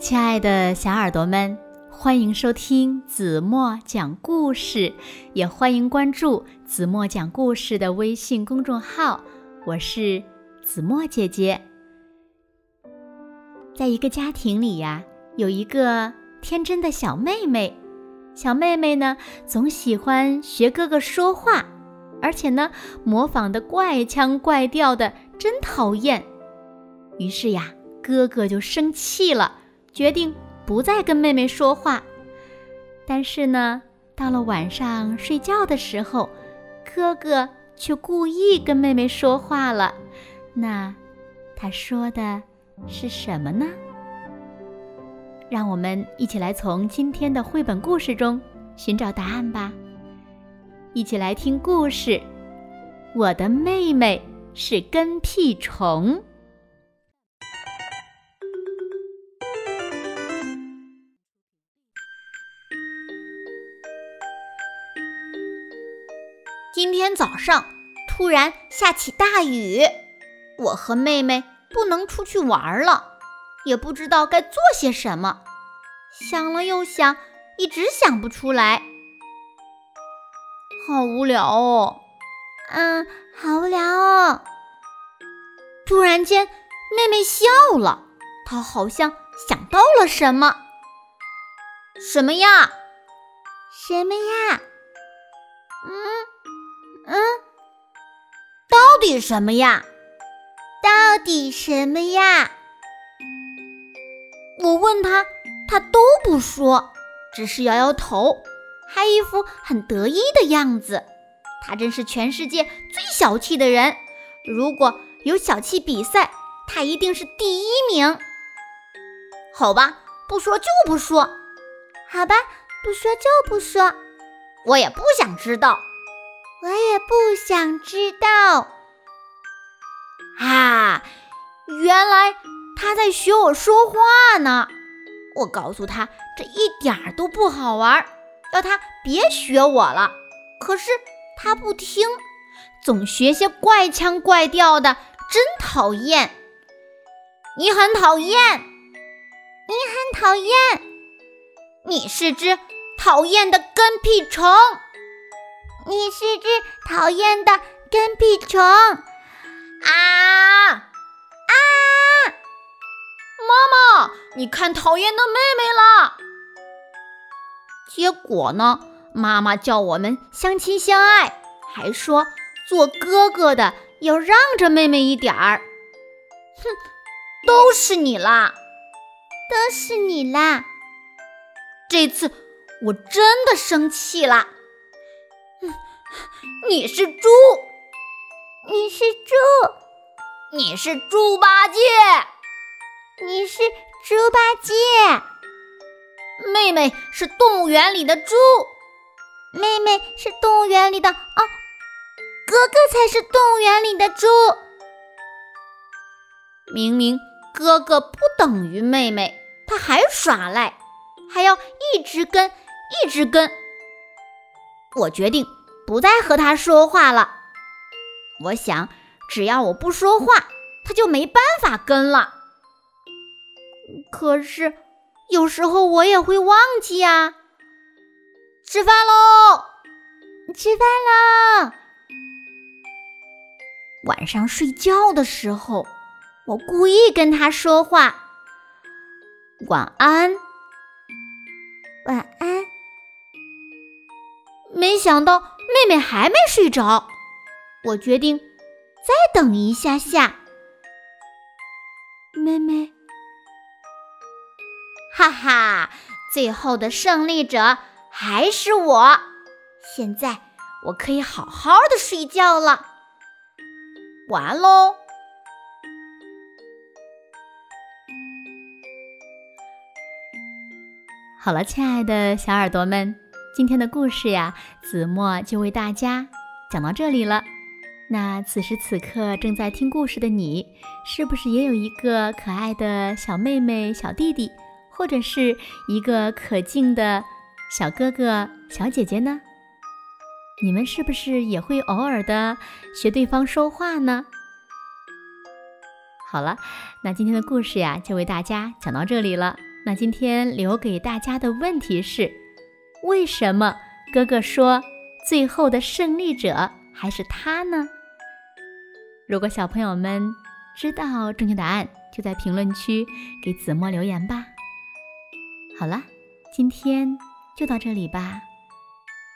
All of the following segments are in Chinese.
亲爱的小耳朵们，欢迎收听子墨讲故事，也欢迎关注子墨讲故事的微信公众号。我是子墨姐姐。在一个家庭里呀，有一个天真的小妹妹。小妹妹呢，总喜欢学哥哥说话，而且呢，模仿的怪腔怪调的，真讨厌。于是呀，哥哥就生气了。决定不再跟妹妹说话，但是呢，到了晚上睡觉的时候，哥哥却故意跟妹妹说话了。那他说的是什么呢？让我们一起来从今天的绘本故事中寻找答案吧。一起来听故事：我的妹妹是跟屁虫。今天早上突然下起大雨，我和妹妹不能出去玩了，也不知道该做些什么。想了又想，一直想不出来，好无聊哦。嗯，好无聊哦。突然间，妹妹笑了，她好像想到了什么。什么呀？什么呀？嗯。嗯，到底什么呀？到底什么呀？我问他，他都不说，只是摇摇头，还一副很得意的样子。他真是全世界最小气的人。如果有小气比赛，他一定是第一名。好吧，不说就不说。好吧，不说就不说。我也不想知道。我也不想知道。啊，原来他在学我说话呢。我告诉他这一点儿都不好玩，要他别学我了。可是他不听，总学些怪腔怪调的，真讨厌。你很讨厌，你很讨厌，你是只讨厌的跟屁虫。你是只讨厌的跟屁虫！啊啊！妈妈，你看讨厌的妹妹了。结果呢，妈妈叫我们相亲相爱，还说做哥哥的要让着妹妹一点儿。哼，都是你啦，都是你啦！这次我真的生气了。你是猪，你是猪，你是猪八戒，你是猪八戒。妹妹是动物园里的猪，妹妹是动物园里的哦，哥哥才是动物园里的猪。明明哥哥不等于妹妹，他还耍赖，还要一直跟，一直跟。我决定。不再和他说话了。我想，只要我不说话，他就没办法跟了。可是，有时候我也会忘记呀。吃饭喽！吃饭喽！晚上睡觉的时候，我故意跟他说话。晚安，晚安。没想到。妹妹还没睡着，我决定再等一下下。妹妹，哈哈，最后的胜利者还是我。现在我可以好好的睡觉了。晚安喽！好了，亲爱的小耳朵们。今天的故事呀，子墨就为大家讲到这里了。那此时此刻正在听故事的你，是不是也有一个可爱的小妹妹、小弟弟，或者是一个可敬的小哥哥、小姐姐呢？你们是不是也会偶尔的学对方说话呢？好了，那今天的故事呀，就为大家讲到这里了。那今天留给大家的问题是：为什么哥哥说最后的胜利者还是他呢？如果小朋友们知道正确答案，就在评论区给子墨留言吧。好了，今天就到这里吧，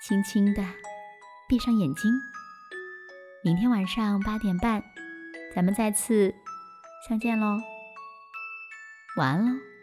轻轻的闭上眼睛。明天晚上八点半，咱们再次相见喽。晚安喽。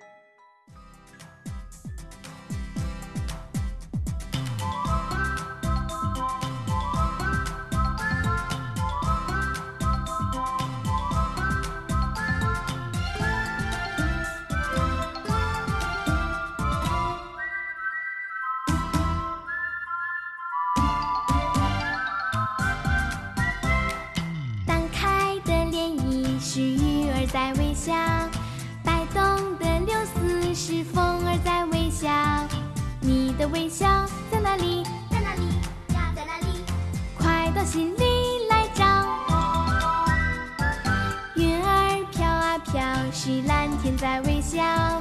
是风儿在微笑。你的微笑在哪里？在哪里呀？在哪里？快到心里来找。云儿飘啊飘，是蓝天在微笑。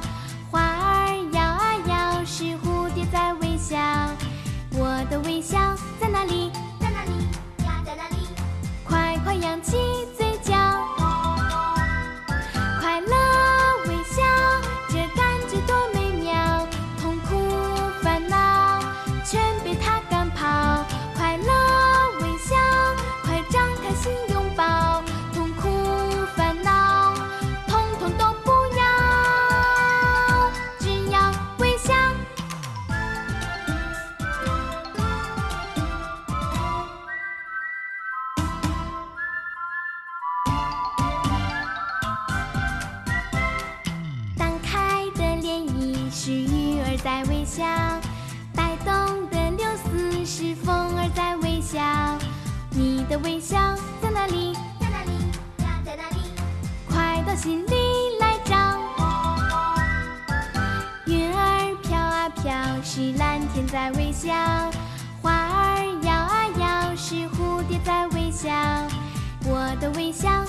微笑在哪里？在哪里呀？在哪里？快到心里来找。云儿飘啊飘，是蓝天在微笑。花儿摇啊摇，是蝴蝶在微笑。我的微笑